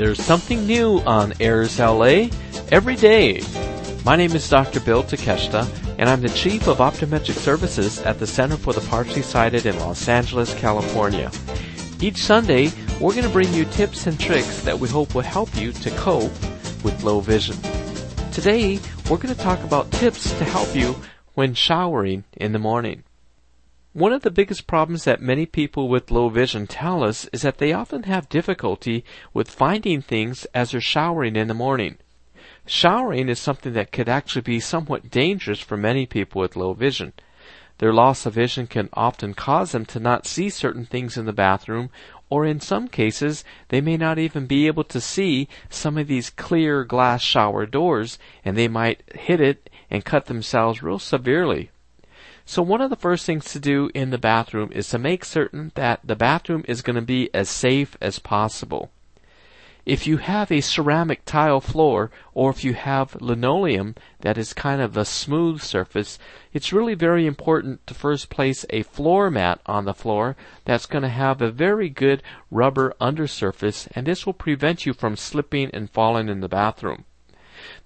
There's something new on Airs LA every day. My name is Dr. Bill Takeshita, and I'm the Chief of Optometric Services at the Center for the Partially Sighted in Los Angeles, California. Each Sunday, we're going to bring you tips and tricks that we hope will help you to cope with low vision. Today, we're going to talk about tips to help you when showering in the morning. One of the biggest problems that many people with low vision tell us is that they often have difficulty with finding things as they're showering in the morning. Showering is something that could actually be somewhat dangerous for many people with low vision. Their loss of vision can often cause them to not see certain things in the bathroom, or in some cases, they may not even be able to see some of these clear glass shower doors, and they might hit it and cut themselves real severely. So one of the first things to do in the bathroom is to make certain that the bathroom is going to be as safe as possible. If you have a ceramic tile floor or if you have linoleum that is kind of a smooth surface, it's really very important to first place a floor mat on the floor that's going to have a very good rubber undersurface and this will prevent you from slipping and falling in the bathroom.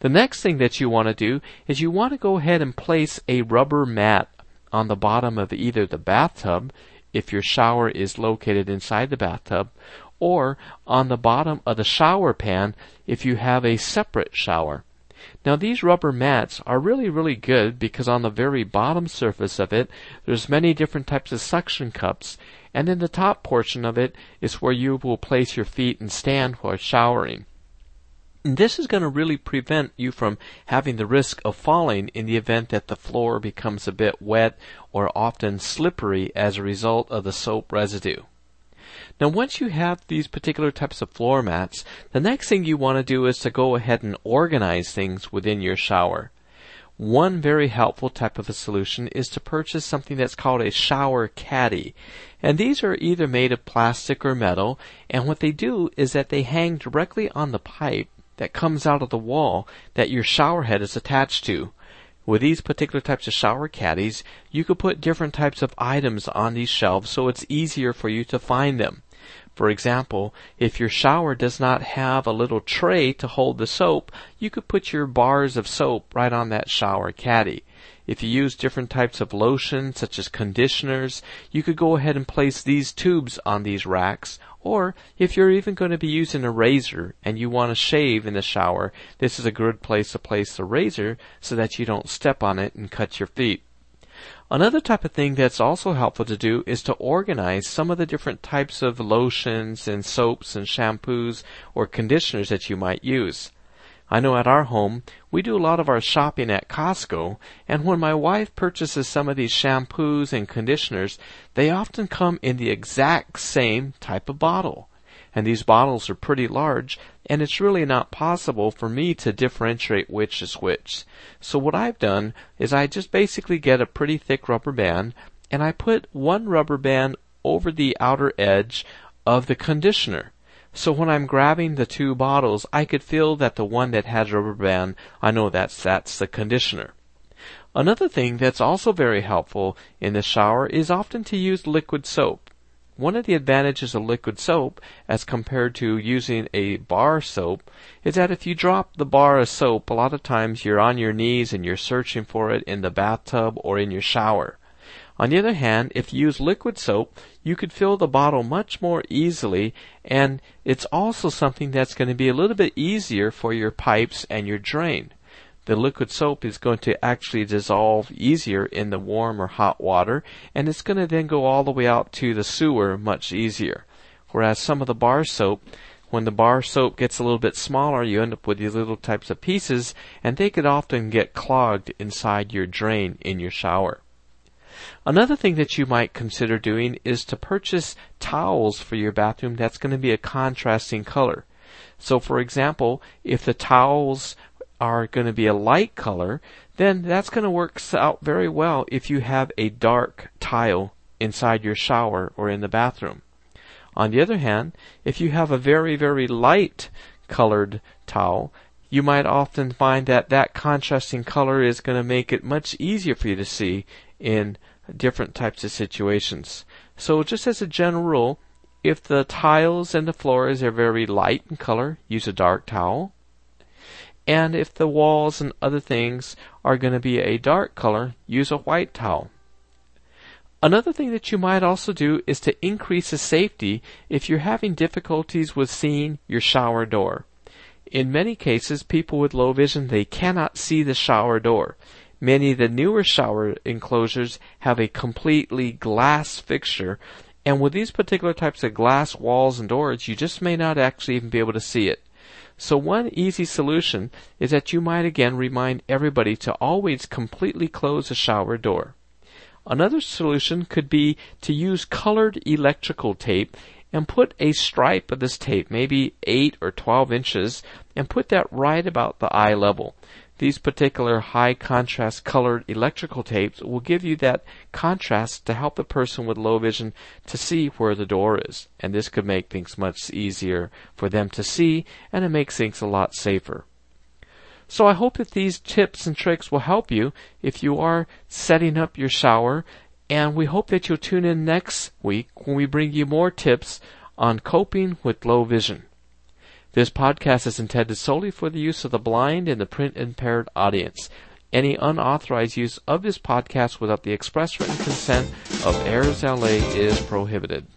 The next thing that you want to do is you want to go ahead and place a rubber mat on the bottom of either the bathtub, if your shower is located inside the bathtub, or on the bottom of the shower pan if you have a separate shower. Now these rubber mats are really really good because on the very bottom surface of it there's many different types of suction cups and then the top portion of it is where you will place your feet and stand while showering. This is going to really prevent you from having the risk of falling in the event that the floor becomes a bit wet or often slippery as a result of the soap residue. Now once you have these particular types of floor mats, the next thing you want to do is to go ahead and organize things within your shower. One very helpful type of a solution is to purchase something that's called a shower caddy. And these are either made of plastic or metal, and what they do is that they hang directly on the pipe that comes out of the wall that your shower head is attached to. With these particular types of shower caddies, you could put different types of items on these shelves so it's easier for you to find them. For example, if your shower does not have a little tray to hold the soap, you could put your bars of soap right on that shower caddy. If you use different types of lotion, such as conditioners, you could go ahead and place these tubes on these racks. Or if you're even going to be using a razor and you want to shave in the shower, this is a good place to place the razor so that you don't step on it and cut your feet. Another type of thing that's also helpful to do is to organize some of the different types of lotions and soaps and shampoos or conditioners that you might use. I know at our home, we do a lot of our shopping at Costco, and when my wife purchases some of these shampoos and conditioners, they often come in the exact same type of bottle. And these bottles are pretty large, and it's really not possible for me to differentiate which is which. So what I've done is I just basically get a pretty thick rubber band, and I put one rubber band over the outer edge of the conditioner. So when I'm grabbing the two bottles, I could feel that the one that has rubber band, I know that's, that's the conditioner. Another thing that's also very helpful in the shower is often to use liquid soap. One of the advantages of liquid soap as compared to using a bar soap is that if you drop the bar of soap, a lot of times you're on your knees and you're searching for it in the bathtub or in your shower. On the other hand, if you use liquid soap, you could fill the bottle much more easily, and it's also something that's going to be a little bit easier for your pipes and your drain. The liquid soap is going to actually dissolve easier in the warm or hot water, and it's going to then go all the way out to the sewer much easier. Whereas some of the bar soap, when the bar soap gets a little bit smaller, you end up with these little types of pieces, and they could often get clogged inside your drain in your shower. Another thing that you might consider doing is to purchase towels for your bathroom that's going to be a contrasting color. So for example, if the towels are going to be a light color, then that's going to work out very well if you have a dark tile inside your shower or in the bathroom. On the other hand, if you have a very, very light colored towel, you might often find that that contrasting color is going to make it much easier for you to see in different types of situations. So just as a general rule, if the tiles and the floors are very light in color, use a dark towel. And if the walls and other things are going to be a dark color, use a white towel. Another thing that you might also do is to increase the safety if you're having difficulties with seeing your shower door. In many cases, people with low vision, they cannot see the shower door. Many of the newer shower enclosures have a completely glass fixture, and with these particular types of glass walls and doors, you just may not actually even be able to see it. So one easy solution is that you might again remind everybody to always completely close the shower door. Another solution could be to use colored electrical tape and put a stripe of this tape, maybe 8 or 12 inches, and put that right about the eye level. These particular high contrast colored electrical tapes will give you that contrast to help the person with low vision to see where the door is. And this could make things much easier for them to see and it makes things a lot safer. So I hope that these tips and tricks will help you if you are setting up your shower. And we hope that you'll tune in next week when we bring you more tips on coping with low vision. This podcast is intended solely for the use of the blind and the print impaired audience. Any unauthorized use of this podcast without the express written consent of Airs LA is prohibited.